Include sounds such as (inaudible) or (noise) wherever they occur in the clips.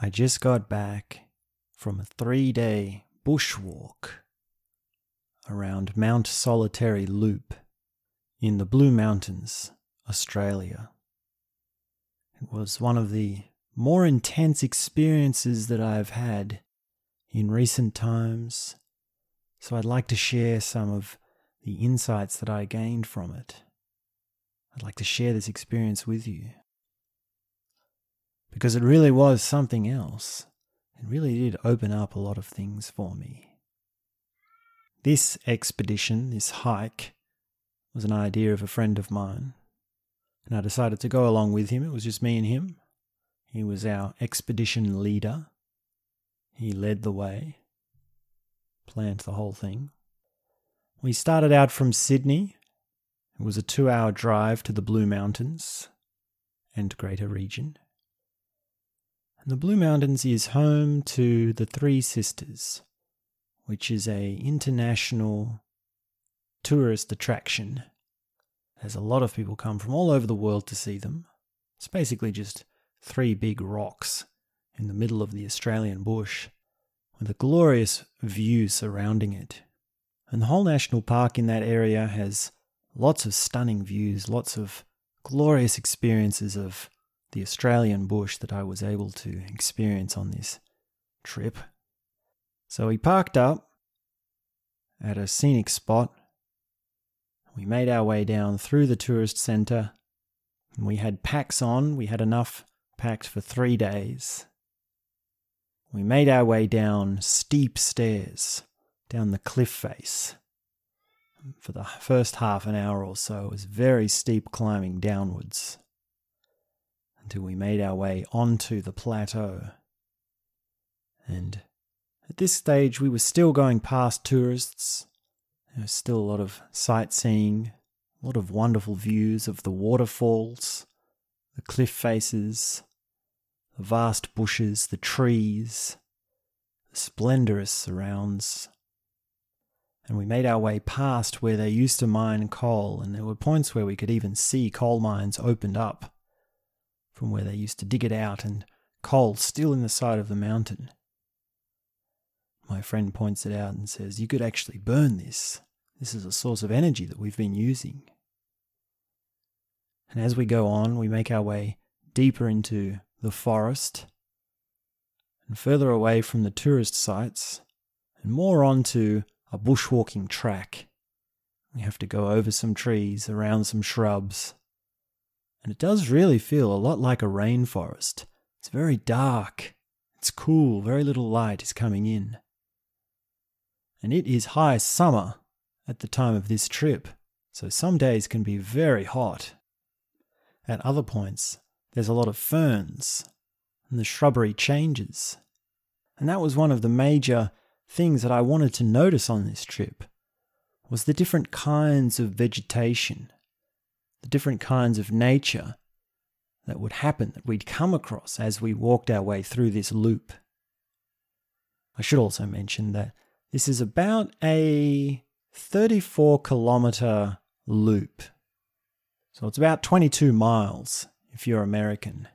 I just got back from a three day bushwalk around Mount Solitary Loop in the Blue Mountains, Australia. It was one of the more intense experiences that I've had in recent times, so I'd like to share some of the insights that I gained from it. I'd like to share this experience with you because it really was something else. It really did open up a lot of things for me. This expedition, this hike, was an idea of a friend of mine, and I decided to go along with him. It was just me and him. He was our expedition leader. He led the way, planned the whole thing. We started out from Sydney. It was a two hour drive to the Blue Mountains and greater region. The Blue Mountains is home to the Three Sisters, which is a international tourist attraction. There's a lot of people come from all over the world to see them. It's basically just three big rocks in the middle of the Australian bush with a glorious view surrounding it. And the whole national park in that area has lots of stunning views, lots of glorious experiences of the Australian bush that I was able to experience on this trip. So we parked up at a scenic spot. We made our way down through the tourist centre. We had packs on, we had enough packed for three days. We made our way down steep stairs, down the cliff face. For the first half an hour or so, it was very steep climbing downwards until we made our way onto the plateau. And at this stage, we were still going past tourists. There was still a lot of sightseeing, a lot of wonderful views of the waterfalls, the cliff faces, the vast bushes, the trees, the splendorous surrounds. And we made our way past where they used to mine coal, and there were points where we could even see coal mines opened up from where they used to dig it out and coal still in the side of the mountain. My friend points it out and says, You could actually burn this. This is a source of energy that we've been using. And as we go on, we make our way deeper into the forest and further away from the tourist sites and more onto a bushwalking track. We have to go over some trees, around some shrubs, and it does really feel a lot like a rainforest. It's very dark. It's cool. Very little light is coming in. And it is high summer at the time of this trip, so some days can be very hot. At other points, there's a lot of ferns, and the shrubbery changes. And that was one of the major things that I wanted to notice on this trip was the different kinds of vegetation the different kinds of nature that would happen, that we'd come across as we walked our way through this loop. I should also mention that this is about a 34 kilometer loop. So it's about 22 miles if you're American.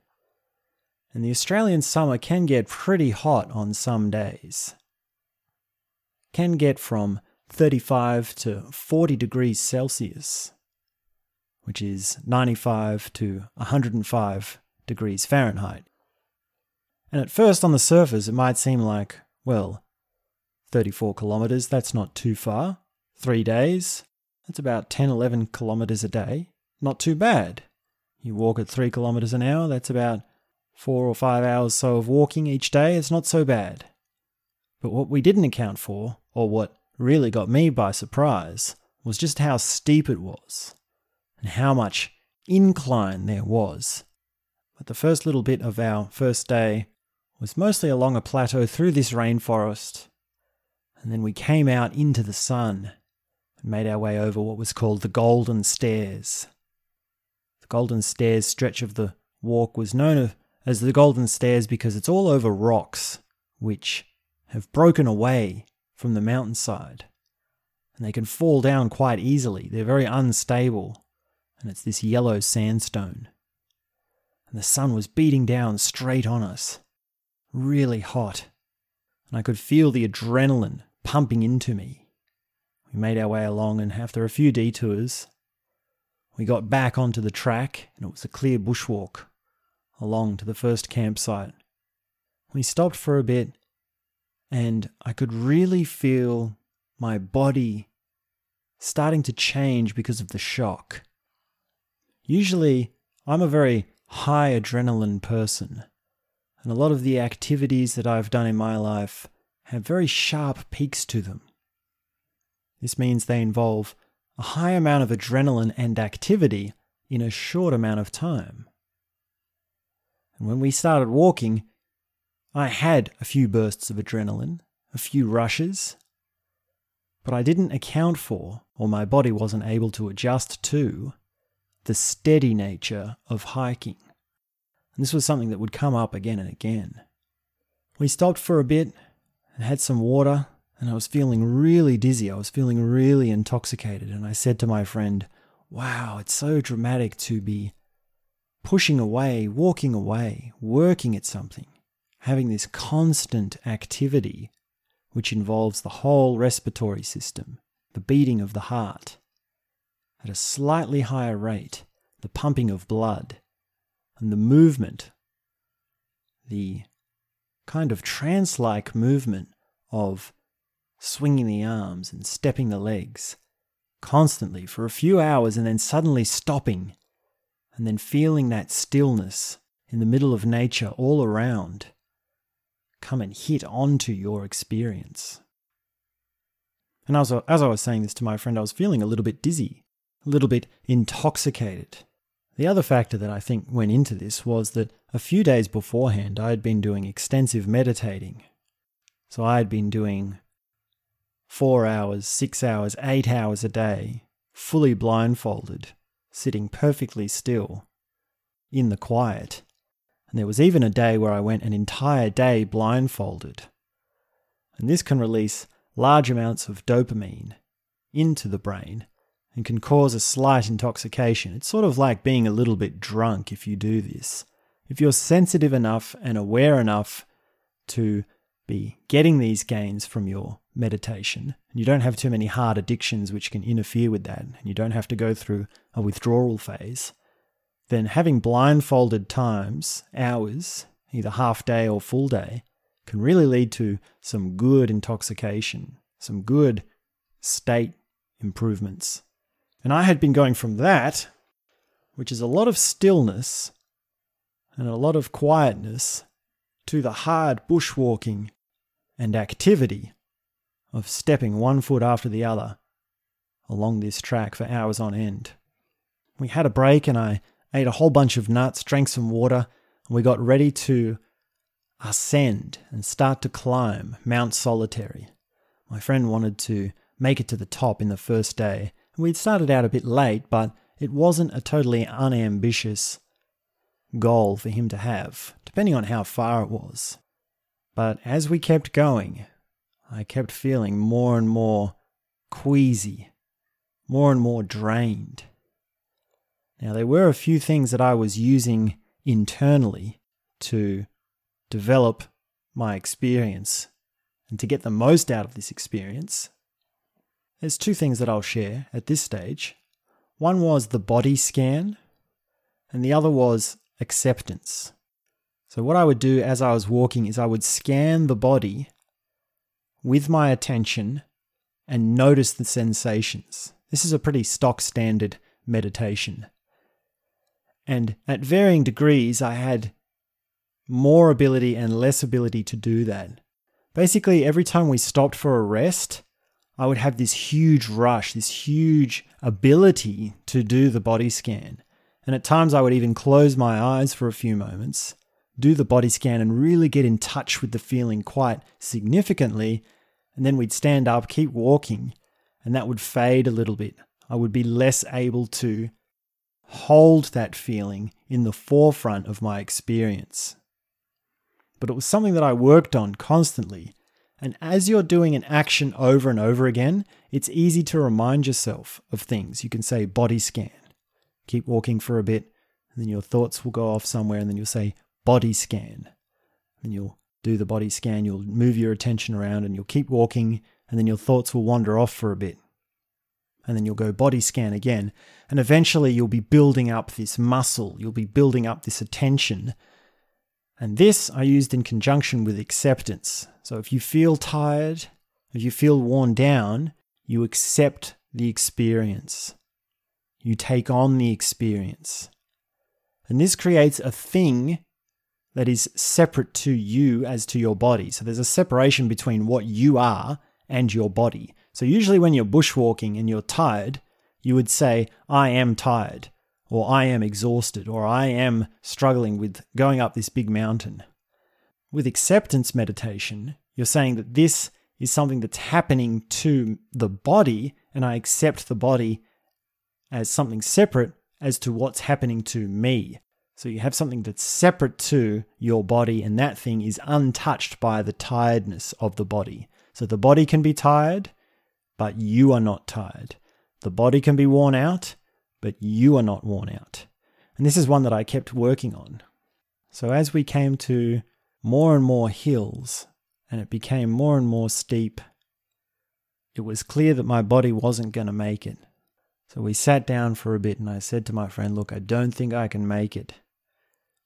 And the Australian summer can get pretty hot on some days. Can get from 35 to 40 degrees Celsius which is 95 to 105 degrees Fahrenheit. And at first, on the surface, it might seem like, well, 34 kilometers, that's not too far. Three days, that's about 10, 11 kilometers a day. Not too bad. You walk at 3 kilometers an hour, that's about four or five hours so of walking each day. It's not so bad. But what we didn't account for, or what really got me by surprise, was just how steep it was and how much incline there was. But the first little bit of our first day was mostly along a plateau through this rainforest, and then we came out into the sun and made our way over what was called the Golden Stairs. The Golden Stairs stretch of the walk was known as the Golden Stairs because it's all over rocks which have broken away from the mountainside and they can fall down quite easily. They're very unstable and it's this yellow sandstone. And the sun was beating down straight on us. really hot, and I could feel the adrenaline pumping into me. We made our way along, and after a few detours, we got back onto the track, and it was a clear bushwalk along to the first campsite. We stopped for a bit, and I could really feel my body starting to change because of the shock. Usually, I'm a very high adrenaline person, and a lot of the activities that I've done in my life have very sharp peaks to them. This means they involve a high amount of adrenaline and activity in a short amount of time. And when we started walking, I had a few bursts of adrenaline, a few rushes, but I didn't account for, or my body wasn't able to adjust to, the steady nature of hiking. And this was something that would come up again and again. We stopped for a bit and had some water, and I was feeling really dizzy. I was feeling really intoxicated. And I said to my friend, Wow, it's so dramatic to be pushing away, walking away, working at something, having this constant activity which involves the whole respiratory system, the beating of the heart, at a slightly higher rate, the pumping of blood, and the movement, the kind of trance like movement of swinging the arms and stepping the legs constantly for a few hours and then suddenly stopping and then feeling that stillness in the middle of nature all around come and hit onto your experience. And as I, as I was saying this to my friend, I was feeling a little bit dizzy, a little bit intoxicated. The other factor that I think went into this was that a few days beforehand, I had been doing extensive meditating. So I had been doing four hours, six hours, eight hours a day, fully blindfolded, sitting perfectly still, in the quiet. And there was even a day where I went an entire day blindfolded. And this can release large amounts of dopamine into the brain and can cause a slight intoxication. It's sort of like being a little bit drunk if you do this. If you're sensitive enough and aware enough to be getting these gains from your meditation, and you don't have too many hard addictions which can interfere with that, and you don't have to go through a withdrawal phase, then having blindfolded times, hours, either half day or full day, can really lead to some good intoxication, some good state improvements. And I had been going from that, which is a lot of stillness and a lot of quietness, to the hard bushwalking and activity of stepping one foot after the other along this track for hours on end. We had a break and I ate a whole bunch of nuts, drank some water, and we got ready to ascend and start to climb Mount Solitary. My friend wanted to make it to the top in the first day. We'd started out a bit late, but it wasn't a totally unambitious goal for him to have, depending on how far it was. But as we kept going, I kept feeling more and more queasy, more and more drained. Now, there were a few things that I was using internally to develop my experience and to get the most out of this experience. There's two things that I'll share at this stage. One was the body scan, and the other was acceptance. So, what I would do as I was walking is I would scan the body with my attention and notice the sensations. This is a pretty stock standard meditation. And at varying degrees, I had more ability and less ability to do that. Basically, every time we stopped for a rest, I would have this huge rush, this huge ability to do the body scan. And at times, I would even close my eyes for a few moments, do the body scan, and really get in touch with the feeling quite significantly. And then we'd stand up, keep walking, and that would fade a little bit. I would be less able to hold that feeling in the forefront of my experience. But it was something that I worked on constantly. And as you're doing an action over and over again, it's easy to remind yourself of things. You can say body scan, keep walking for a bit, and then your thoughts will go off somewhere, and then you'll say body scan. And you'll do the body scan, you'll move your attention around and you'll keep walking, and then your thoughts will wander off for a bit. And then you'll go body scan again. And eventually you'll be building up this muscle, you'll be building up this attention. And this I used in conjunction with acceptance. So if you feel tired, if you feel worn down, you accept the experience. You take on the experience. And this creates a thing that is separate to you as to your body. So there's a separation between what you are and your body. So usually when you're bushwalking and you're tired, you would say, I am tired, or I am exhausted, or I am struggling with going up this big mountain. With acceptance meditation, you're saying that this is something that's happening to the body, and I accept the body as something separate as to what's happening to me. So you have something that's separate to your body, and that thing is untouched by the tiredness of the body. So the body can be tired, but you are not tired. The body can be worn out, but you are not worn out. And this is one that I kept working on. So as we came to more and more hills, and it became more and more steep, it was clear that my body wasn't going to make it. So we sat down for a bit, and I said to my friend, Look, I don't think I can make it.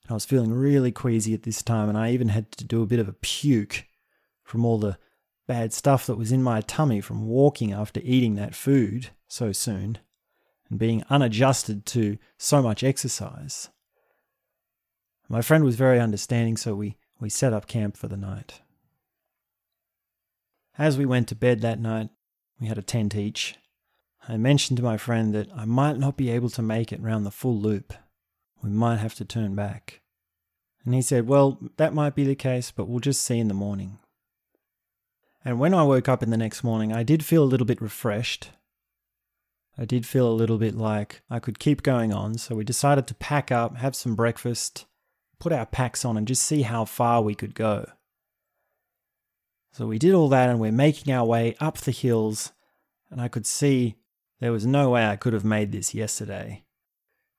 And I was feeling really queasy at this time, and I even had to do a bit of a puke from all the bad stuff that was in my tummy from walking after eating that food so soon and being unadjusted to so much exercise. My friend was very understanding, so we, we set up camp for the night. As we went to bed that night, we had a tent each. I mentioned to my friend that I might not be able to make it round the full loop we might have to turn back. And he said, Well, that might be the case, but we'll just see in the morning. And when I woke up in the next morning, I did feel a little bit refreshed. I did feel a little bit like I could keep going on, so we decided to pack up, have some breakfast, put our packs on, and just see how far we could go. So we did all that, and we're making our way up the hills, and I could see there was no way I could have made this yesterday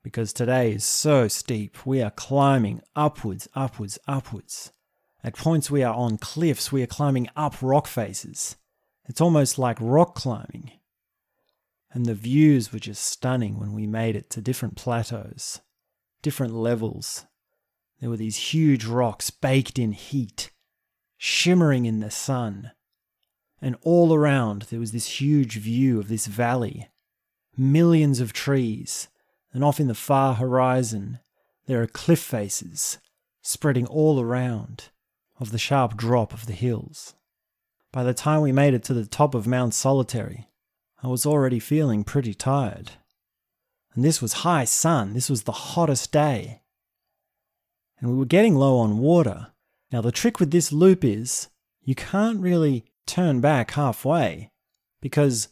because today is so steep. We are climbing upwards, upwards, upwards. At points, we are on cliffs, we are climbing up rock faces. It's almost like rock climbing. And the views were just stunning when we made it to different plateaus, different levels. There were these huge rocks baked in heat, shimmering in the sun. And all around, there was this huge view of this valley. Millions of trees, and off in the far horizon there are cliff faces spreading all around of the sharp drop of the hills. By the time we made it to the top of Mount Solitary, I was already feeling pretty tired. And this was high sun, this was the hottest day. And we were getting low on water. Now, the trick with this loop is you can't really turn back halfway because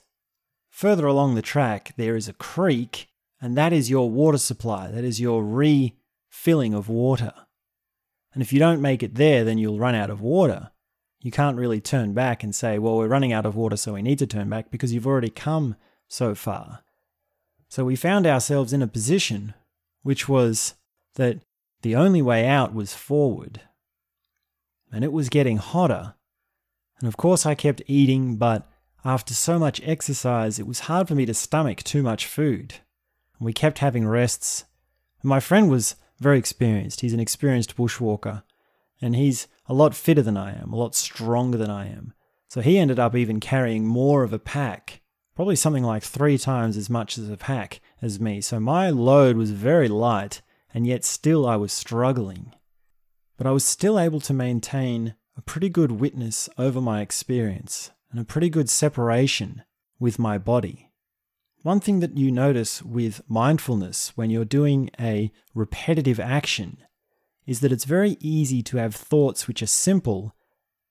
further along the track there is a creek and that is your water supply. That is your refilling of water. And if you don't make it there, then you'll run out of water. You can't really turn back and say, well, we're running out of water, so we need to turn back because you've already come so far. So we found ourselves in a position which was that the only way out was forward. And it was getting hotter. And of course, I kept eating, but after so much exercise, it was hard for me to stomach too much food. We kept having rests. My friend was very experienced. He's an experienced bushwalker, and he's a lot fitter than I am, a lot stronger than I am. So he ended up even carrying more of a pack, probably something like three times as much as a pack as me. So my load was very light, and yet still I was struggling. But I was still able to maintain a pretty good witness over my experience and a pretty good separation with my body. One thing that you notice with mindfulness when you're doing a repetitive action is that it's very easy to have thoughts which are simple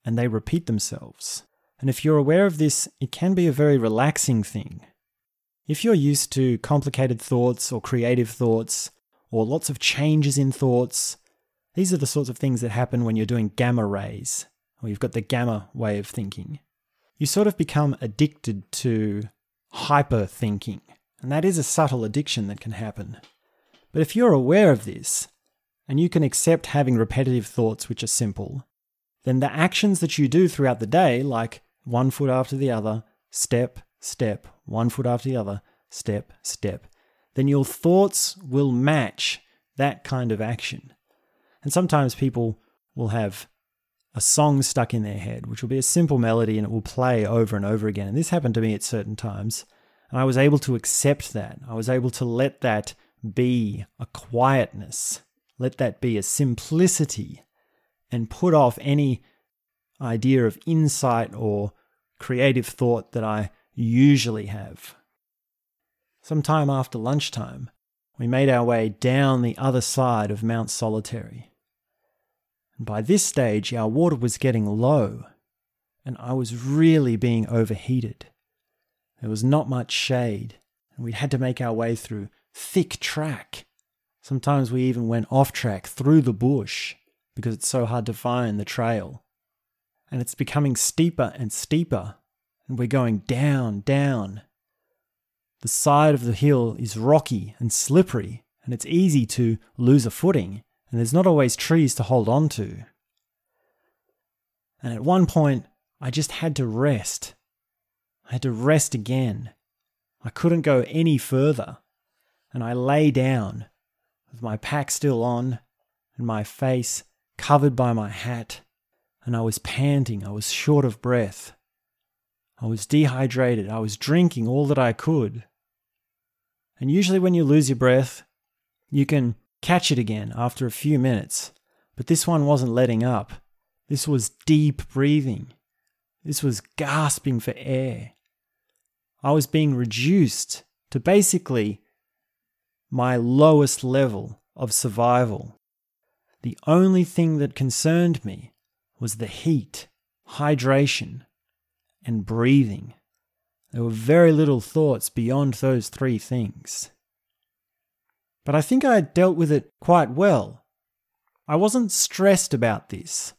and they repeat themselves. And if you're aware of this, it can be a very relaxing thing. If you're used to complicated thoughts or creative thoughts or lots of changes in thoughts, these are the sorts of things that happen when you're doing gamma rays or you've got the gamma way of thinking. You sort of become addicted to hyper thinking. And that is a subtle addiction that can happen. But if you're aware of this, and you can accept having repetitive thoughts which are simple, then the actions that you do throughout the day, like one foot after the other, step, step, one foot after the other, step, step, then your thoughts will match that kind of action. And sometimes people will have a song stuck in their head, which will be a simple melody and it will play over and over again. And this happened to me at certain times. And I was able to accept that. I was able to let that be a quietness, let that be a simplicity, and put off any idea of insight or creative thought that I usually have. Some time after lunchtime, we made our way down the other side of Mount Solitary. And by this stage, our water was getting low, and I was really being overheated. There was not much shade, and we had to make our way through thick track. Sometimes we even went off track through the bush because it's so hard to find the trail. And it's becoming steeper and steeper, and we're going down, down. The side of the hill is rocky and slippery, and it's easy to lose a footing and there's not always trees to hold on to. And at one point, I just had to rest. I had to rest again. I couldn't go any further, and I lay down with my pack still on and my face covered by my hat, and I was panting, I was short of breath. I was dehydrated, I was drinking all that I could. And usually, when you lose your breath, you can catch it again after a few minutes. But this one wasn't letting up. This was deep breathing. This was gasping for air. I was being reduced to basically my lowest level of survival. The only thing that concerned me was the heat, hydration, and breathing. There were very little thoughts beyond those three things. But I think I dealt with it quite well. I wasn't stressed about this.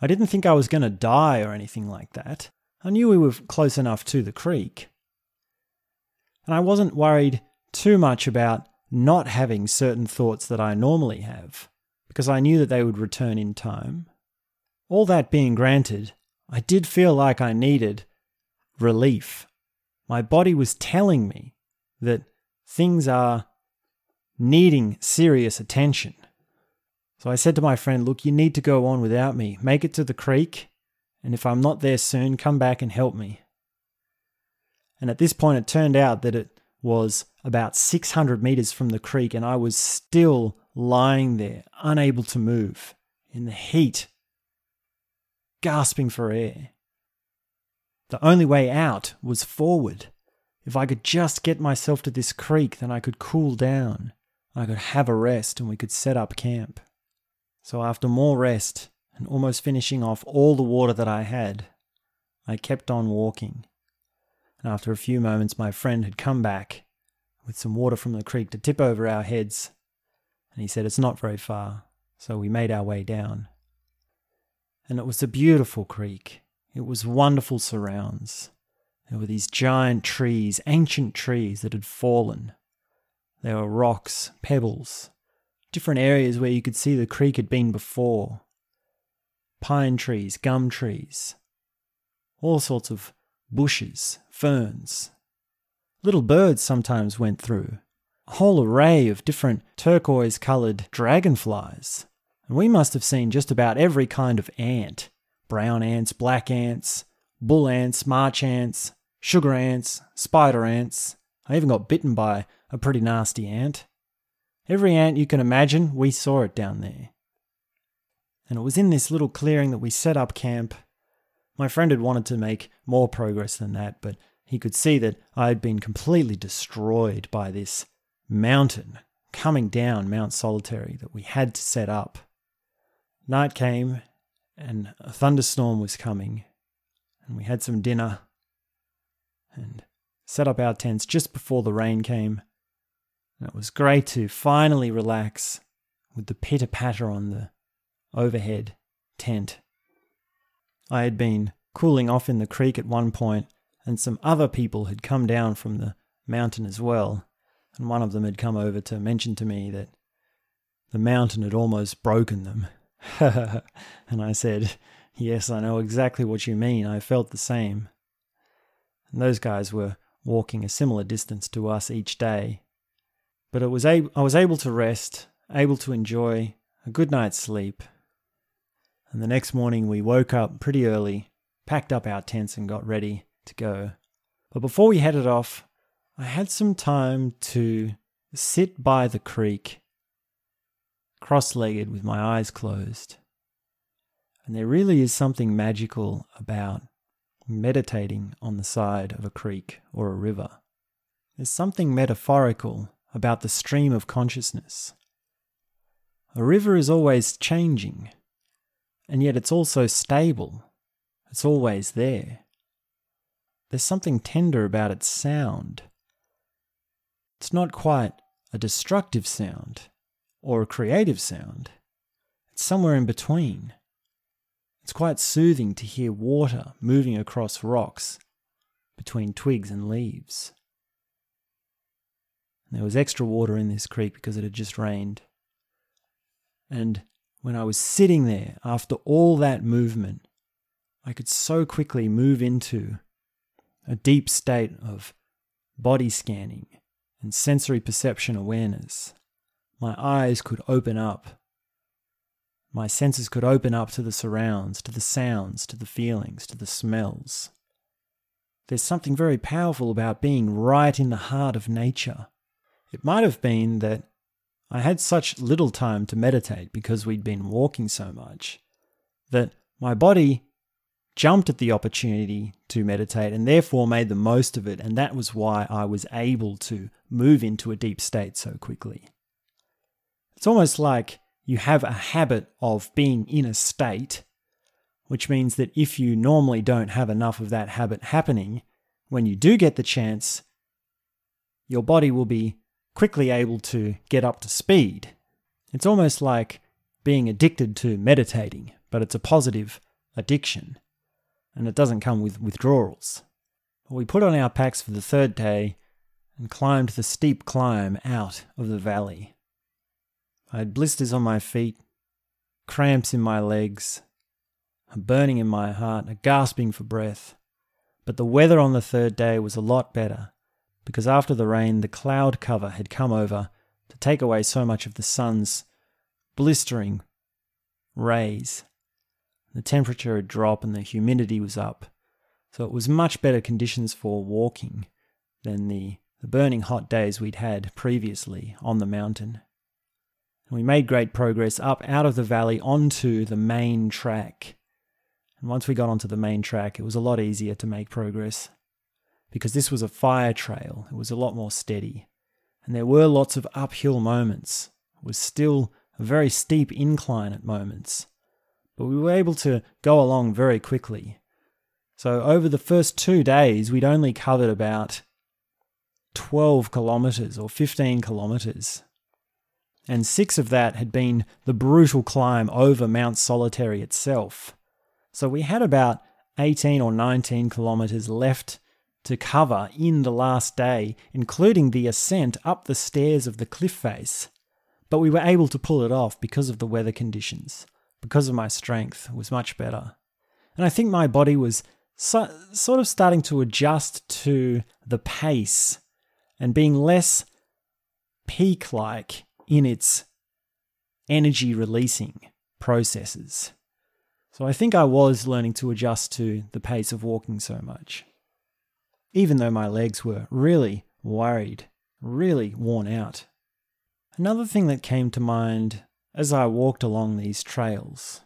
I didn't think I was going to die or anything like that. I knew we were close enough to the creek. And I wasn't worried too much about not having certain thoughts that I normally have, because I knew that they would return in time. All that being granted, I did feel like I needed relief. My body was telling me that things are needing serious attention. So I said to my friend, Look, you need to go on without me. Make it to the creek, and if I'm not there soon, come back and help me. And at this point, it turned out that it was about 600 meters from the creek, and I was still lying there, unable to move, in the heat, gasping for air. The only way out was forward. If I could just get myself to this creek, then I could cool down. I could have a rest and we could set up camp. So after more rest and almost finishing off all the water that I had, I kept on walking. And after a few moments, my friend had come back with some water from the creek to tip over our heads. And he said, It's not very far. So we made our way down. And it was a beautiful creek. It was wonderful surrounds. There were these giant trees, ancient trees that had fallen there were rocks, pebbles, different areas where you could see the creek had been before. Pine trees, gum trees, all sorts of bushes, ferns. Little birds sometimes went through. A whole array of different turquoise coloured dragonflies. And we must have seen just about every kind of ant brown ants, black ants, bull ants, march ants, sugar ants, spider ants. I even got bitten by a pretty nasty ant. Every ant you can imagine, we saw it down there. And it was in this little clearing that we set up camp. My friend had wanted to make more progress than that, but he could see that I had been completely destroyed by this mountain coming down Mount Solitary that we had to set up. Night came, and a thunderstorm was coming, and we had some dinner and set up our tents just before the rain came. And it was great to finally relax with the pitter patter on the overhead tent. I had been cooling off in the creek at one point, and some other people had come down from the mountain as well. And one of them had come over to mention to me that the mountain had almost broken them. (laughs) and I said, Yes, I know exactly what you mean. I felt the same. And those guys were walking a similar distance to us each day. But it was a- I was able to rest, able to enjoy a good night's sleep. And the next morning we woke up pretty early, packed up our tents, and got ready to go. But before we headed off, I had some time to sit by the creek, cross legged with my eyes closed. And there really is something magical about meditating on the side of a creek or a river. There's something metaphorical about the stream of consciousness. A river is always changing, and yet it's also stable. It's always there. There's something tender about its sound. It's not quite a destructive sound or a creative sound. It's somewhere in between. It's quite soothing to hear water moving across rocks between twigs and leaves. There was extra water in this creek because it had just rained. And when I was sitting there after all that movement, I could so quickly move into a deep state of body scanning and sensory perception awareness. My eyes could open up. My senses could open up to the surrounds, to the sounds, to the feelings, to the smells. There's something very powerful about being right in the heart of nature. It might have been that I had such little time to meditate because we'd been walking so much that my body jumped at the opportunity to meditate and therefore made the most of it. And that was why I was able to move into a deep state so quickly. It's almost like you have a habit of being in a state, which means that if you normally don't have enough of that habit happening, when you do get the chance, your body will be quickly able to get up to speed. It's almost like being addicted to meditating, but it's a positive addiction, and it doesn't come with withdrawals. We put on our packs for the third day and climbed the steep climb out of the valley. I had blisters on my feet, cramps in my legs, a burning in my heart, a gasping for breath. But the weather on the third day was a lot better, because after the rain, the cloud cover had come over to take away so much of the sun's blistering rays. The temperature had dropped and the humidity was up, so it was much better conditions for walking than the, the burning hot days we'd had previously on the mountain. And we made great progress up out of the valley onto the main track. And once we got onto the main track, it was a lot easier to make progress because this was a fire trail. It was a lot more steady. And there were lots of uphill moments. It was still a very steep incline at moments. But we were able to go along very quickly. So over the first two days, we'd only covered about 12 kilometers or 15 kilometers. And six of that had been the brutal climb over Mount Solitary itself. So we had about 18 or 19 kilometers left to cover in the last day, including the ascent up the stairs of the cliff face. But we were able to pull it off because of the weather conditions, because of my strength was much better. And I think my body was so, sort of starting to adjust to the pace and being less peak like in its energy releasing processes. So I think I was learning to adjust to the pace of walking so much even though my legs were really worried, really worn out. Another thing that came to mind as I walked along these trails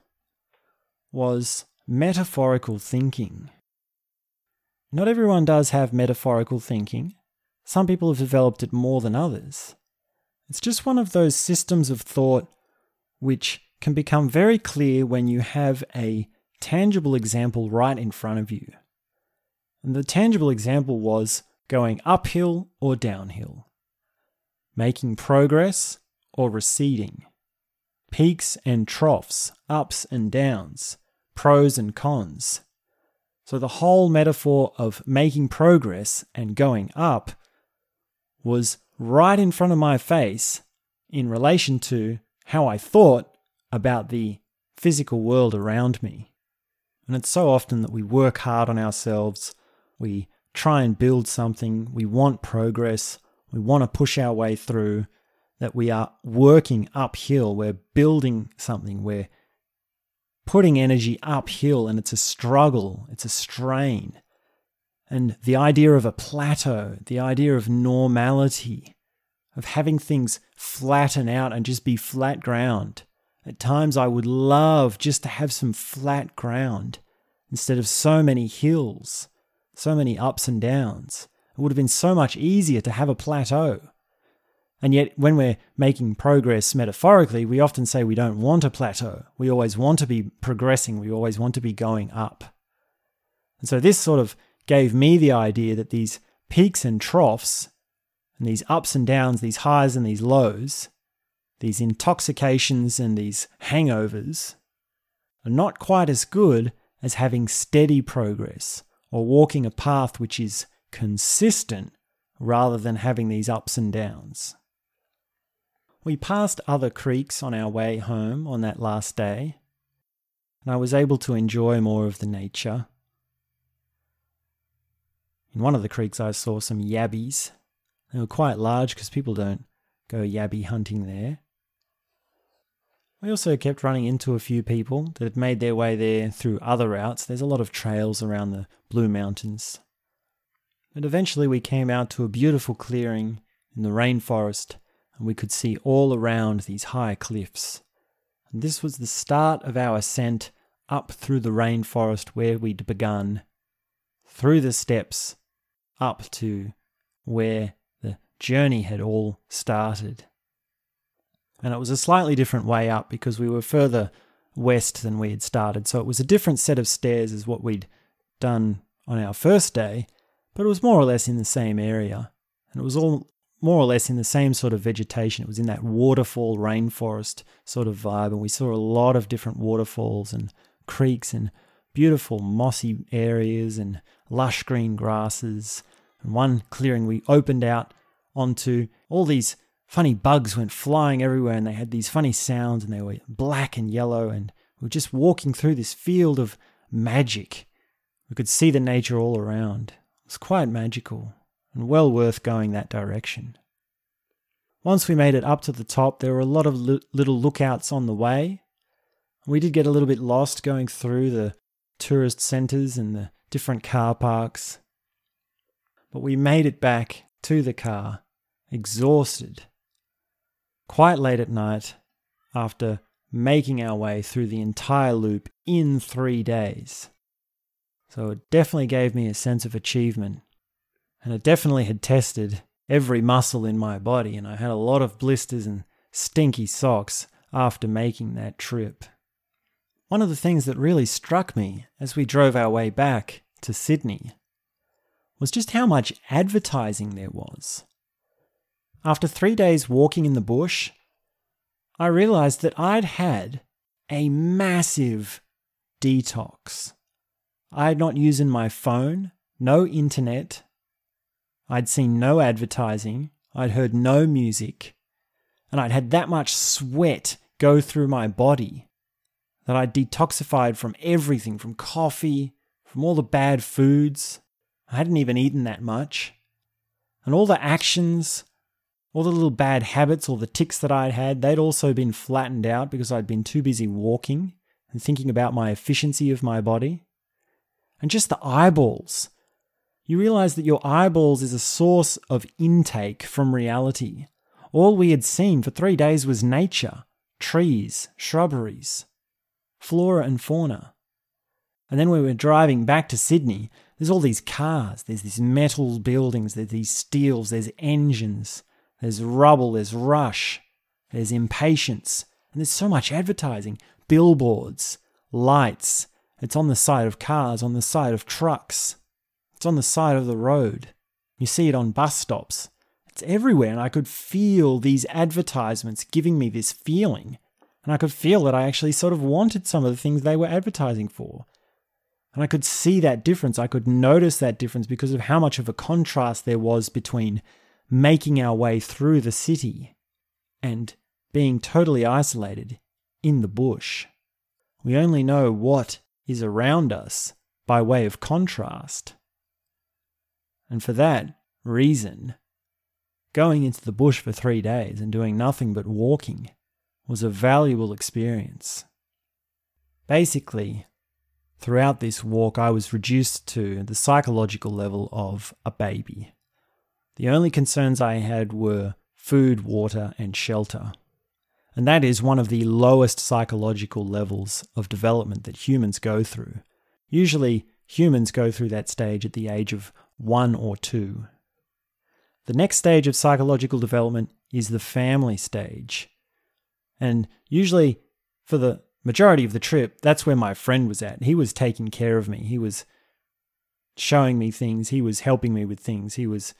was metaphorical thinking. Not everyone does have metaphorical thinking. Some people have developed it more than others. It's just one of those systems of thought which can become very clear when you have a tangible example right in front of you. And the tangible example was going uphill or downhill, making progress or receding, peaks and troughs, ups and downs, pros and cons. So the whole metaphor of making progress and going up was right in front of my face in relation to how I thought about the physical world around me. And it's so often that we work hard on ourselves, we try and build something, we want progress, we want to push our way through, that we are working uphill, we're building something, we're putting energy uphill, and it's a struggle, it's a strain. And the idea of a plateau, the idea of normality, of having things flatten out and just be flat ground. At times, I would love just to have some flat ground instead of so many hills, so many ups and downs. It would have been so much easier to have a plateau. And yet, when we're making progress metaphorically, we often say we don't want a plateau. We always want to be progressing, we always want to be going up. And so, this sort of gave me the idea that these peaks and troughs, and these ups and downs, these highs and these lows, these intoxications and these hangovers, are not quite as good as having steady progress or walking a path which is consistent rather than having these ups and downs. We passed other creeks on our way home on that last day, and I was able to enjoy more of the nature. In one of the creeks, I saw some yabbies. They were quite large because people don't go yabby hunting there. We also kept running into a few people that had made their way there through other routes. There's a lot of trails around the Blue Mountains. And eventually we came out to a beautiful clearing in the rainforest and we could see all around these high cliffs. And this was the start of our ascent up through the rainforest where we'd begun, through the steps up to where the journey had all started. And it was a slightly different way up because we were further west than we had started. So it was a different set of stairs as what we'd done on our first day, but it was more or less in the same area. And it was all more or less in the same sort of vegetation. It was in that waterfall rainforest sort of vibe, and we saw a lot of different waterfalls and creeks and beautiful mossy areas and lush green grasses. And one clearing we opened out onto all these funny bugs went flying everywhere and they had these funny sounds and they were black and yellow and we were just walking through this field of magic. We could see the nature all around. It was quite magical and well worth going that direction. Once we made it up to the top, there were a lot of li- little lookouts on the way. We did get a little bit lost going through the tourist centres and the different car parks. But we made it back to the car, exhausted, quite late at night after making our way through the entire loop in three days. So it definitely gave me a sense of achievement and it definitely had tested every muscle in my body, and I had a lot of blisters and stinky socks after making that trip. One of the things that really struck me as we drove our way back to Sydney was just how much advertising there was. After three days walking in the bush, I realized that I'd had a massive detox. I had not used my phone, no internet, I'd seen no advertising, I'd heard no music, and I'd had that much sweat go through my body that I'd detoxified from everything from coffee, from all the bad foods. I hadn't even eaten that much. And all the actions, all the little bad habits, all the ticks that I'd had, they'd also been flattened out because I'd been too busy walking and thinking about my efficiency of my body. And just the eyeballs you realize that your eyeballs is a source of intake from reality. All we had seen for three days was nature, trees, shrubberies, flora and fauna. And then we were driving back to Sydney. There's all these cars, there's these metal buildings, there's these steels, there's engines, there's rubble, there's rush, there's impatience, and there's so much advertising billboards, lights. It's on the side of cars, on the side of trucks. It's on the side of the road. You see it on bus stops. It's everywhere, and I could feel these advertisements giving me this feeling. And I could feel that I actually sort of wanted some of the things they were advertising for. And I could see that difference. I could notice that difference because of how much of a contrast there was between making our way through the city and being totally isolated in the bush. We only know what is around us by way of contrast. And for that reason, going into the bush for three days and doing nothing but walking was a valuable experience. Basically, throughout this walk, I was reduced to the psychological level of a baby. The only concerns I had were food, water, and shelter. And that is one of the lowest psychological levels of development that humans go through. Usually, humans go through that stage at the age of one or two. The next stage of psychological development is the family stage. And usually, for the majority of the trip, that's where my friend was at. He was taking care of me. He was showing me things. He was helping me with things. He was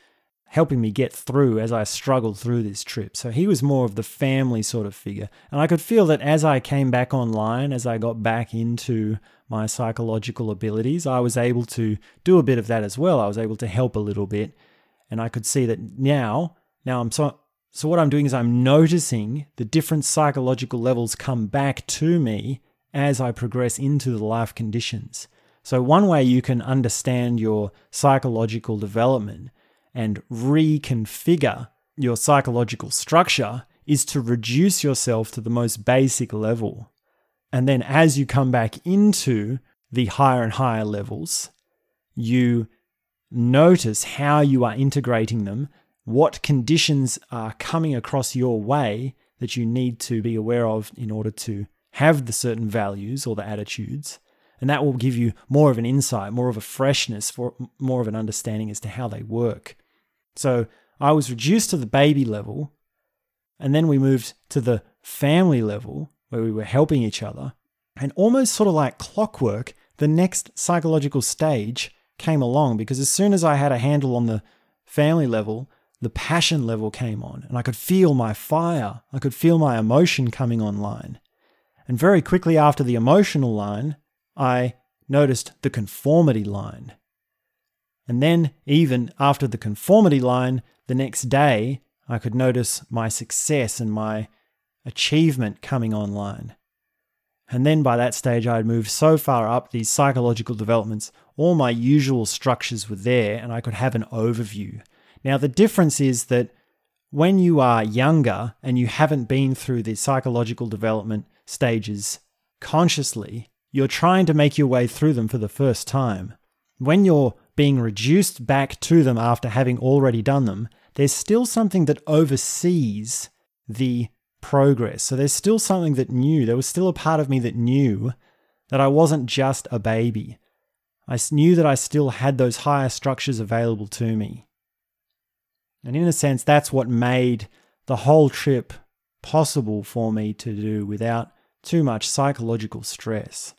helping me get through as I struggled through this trip. So he was more of the family sort of figure. And I could feel that as I came back online, as I got back into my psychological abilities, I was able to do a bit of that as well. I was able to help a little bit. And I could see that now, now I'm so so what I'm doing is I'm noticing the different psychological levels come back to me as I progress into the life conditions. So one way you can understand your psychological development and reconfigure your psychological structure is to reduce yourself to the most basic level. And then as you come back into the higher and higher levels, you notice how you are integrating them, what conditions are coming across your way that you need to be aware of in order to have the certain values or the attitudes. And that will give you more of an insight, more of a freshness, for more of an understanding as to how they work. So I was reduced to the baby level, and then we moved to the family level where we were helping each other. And almost sort of like clockwork, the next psychological stage came along because as soon as I had a handle on the family level, the passion level came on, and I could feel my fire. I could feel my emotion coming online. And very quickly after the emotional line, I noticed the conformity line. And then, even after the conformity line, the next day, I could notice my success and my achievement coming online. And then by that stage, I had moved so far up these psychological developments, all my usual structures were there, and I could have an overview. Now, the difference is that when you are younger and you haven't been through the psychological development stages consciously, you're trying to make your way through them for the first time. When you're being reduced back to them after having already done them, there's still something that oversees the progress. So there's still something that knew. There was still a part of me that knew that I wasn't just a baby. I knew that I still had those higher structures available to me. And in a sense, that's what made the whole trip possible for me to do without too much psychological stress.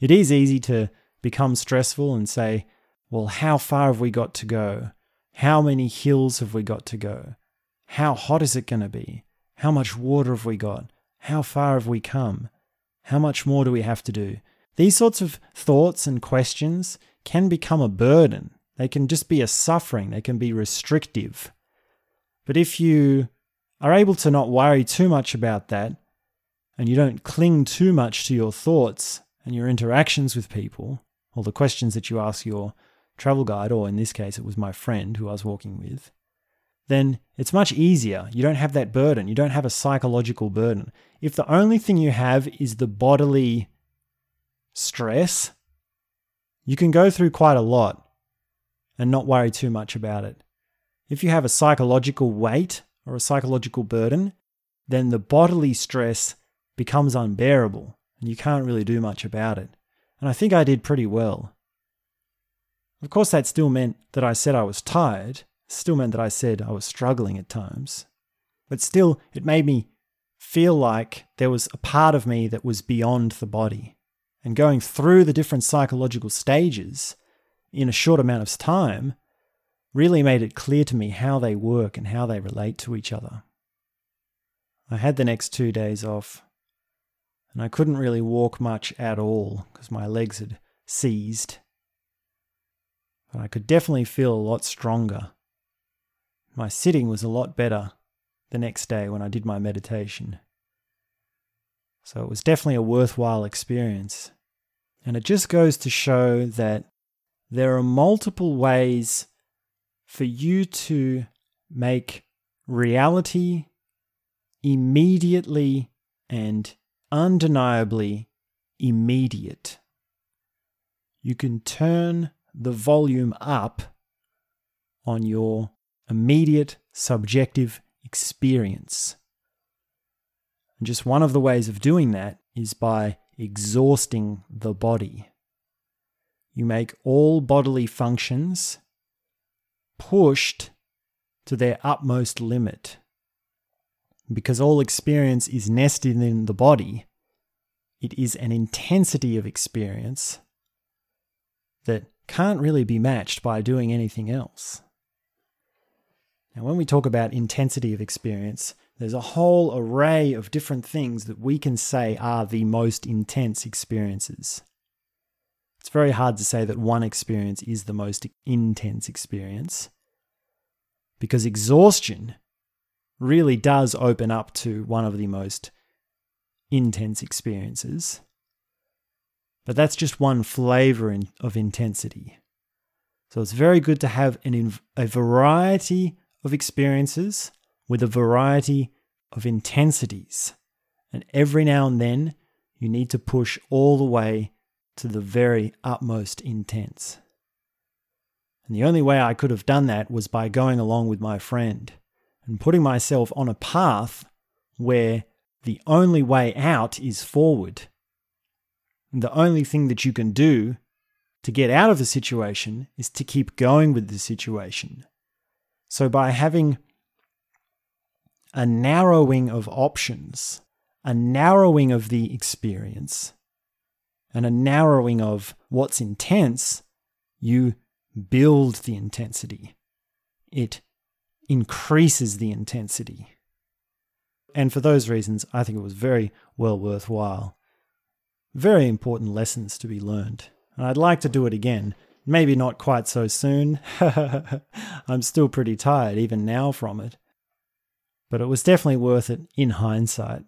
It is easy to become stressful and say, well, how far have we got to go? How many hills have we got to go? How hot is it going to be? How much water have we got? How far have we come? How much more do we have to do? These sorts of thoughts and questions can become a burden. They can just be a suffering, they can be restrictive. But if you are able to not worry too much about that, and you don't cling too much to your thoughts and your interactions with people, or the questions that you ask your travel guide, or in this case, it was my friend who I was walking with, then it's much easier. You don't have that burden. You don't have a psychological burden. If the only thing you have is the bodily stress, you can go through quite a lot and not worry too much about it. If you have a psychological weight or a psychological burden, then the bodily stress becomes unbearable and you can't really do much about it. And I think I did pretty well. Of course, that still meant that I said I was tired, still meant that I said I was struggling at times. But still, it made me feel like there was a part of me that was beyond the body. And going through the different psychological stages in a short amount of time really made it clear to me how they work and how they relate to each other. I had the next two days off, and I couldn't really walk much at all because my legs had seized but I could definitely feel a lot stronger. My sitting was a lot better the next day when I did my meditation. So it was definitely a worthwhile experience. And it just goes to show that there are multiple ways for you to make reality immediately and undeniably immediate. You can turn the volume up on your immediate subjective experience. And just one of the ways of doing that is by exhausting the body. You make all bodily functions pushed to their utmost limit. Because all experience is nested in the body, it is an intensity of experience that can't really be matched by doing anything else. Now, when we talk about intensity of experience, there's a whole array of different things that we can say are the most intense experiences. It's very hard to say that one experience is the most intense experience because exhaustion really does open up to one of the most intense experiences. But that's just one flavor in, of intensity. So it's very good to have an, a variety of experiences with a variety of intensities. And every now and then, you need to push all the way to the very utmost intense. And the only way I could have done that was by going along with my friend and putting myself on a path where the only way out is forward. And the only thing that you can do to get out of the situation is to keep going with the situation. So, by having a narrowing of options, a narrowing of the experience, and a narrowing of what's intense, you build the intensity. It increases the intensity. And for those reasons, I think it was very well worthwhile. Very important lessons to be learned. And I'd like to do it again. Maybe not quite so soon. (laughs) I'm still pretty tired even now from it. But it was definitely worth it in hindsight.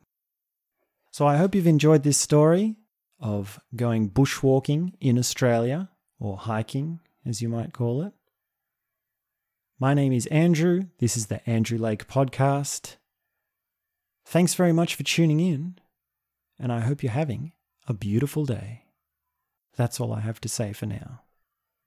So I hope you've enjoyed this story of going bushwalking in Australia, or hiking as you might call it. My name is Andrew. This is the Andrew Lake Podcast. Thanks very much for tuning in, and I hope you're having a beautiful day. That's all I have to say for now.